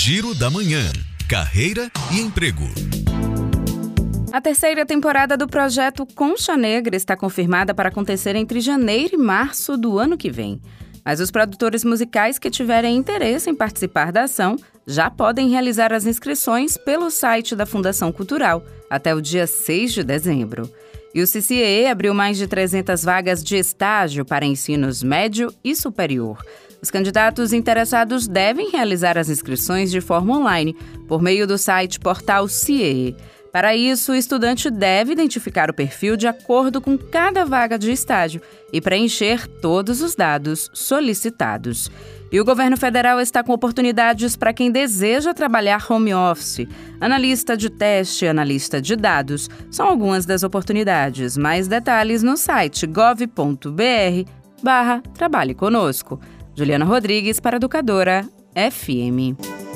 Giro da Manhã. Carreira e emprego. A terceira temporada do projeto Concha Negra está confirmada para acontecer entre janeiro e março do ano que vem. Mas os produtores musicais que tiverem interesse em participar da ação já podem realizar as inscrições pelo site da Fundação Cultural até o dia 6 de dezembro. E o CCE abriu mais de 300 vagas de estágio para ensinos médio e superior. Os candidatos interessados devem realizar as inscrições de forma online, por meio do site Portal CIE. Para isso, o estudante deve identificar o perfil de acordo com cada vaga de estágio e preencher todos os dados solicitados. E o governo federal está com oportunidades para quem deseja trabalhar home office. Analista de teste, analista de dados são algumas das oportunidades. Mais detalhes no site gov.br barra Trabalhe Conosco. Juliana Rodrigues para Educadora FM.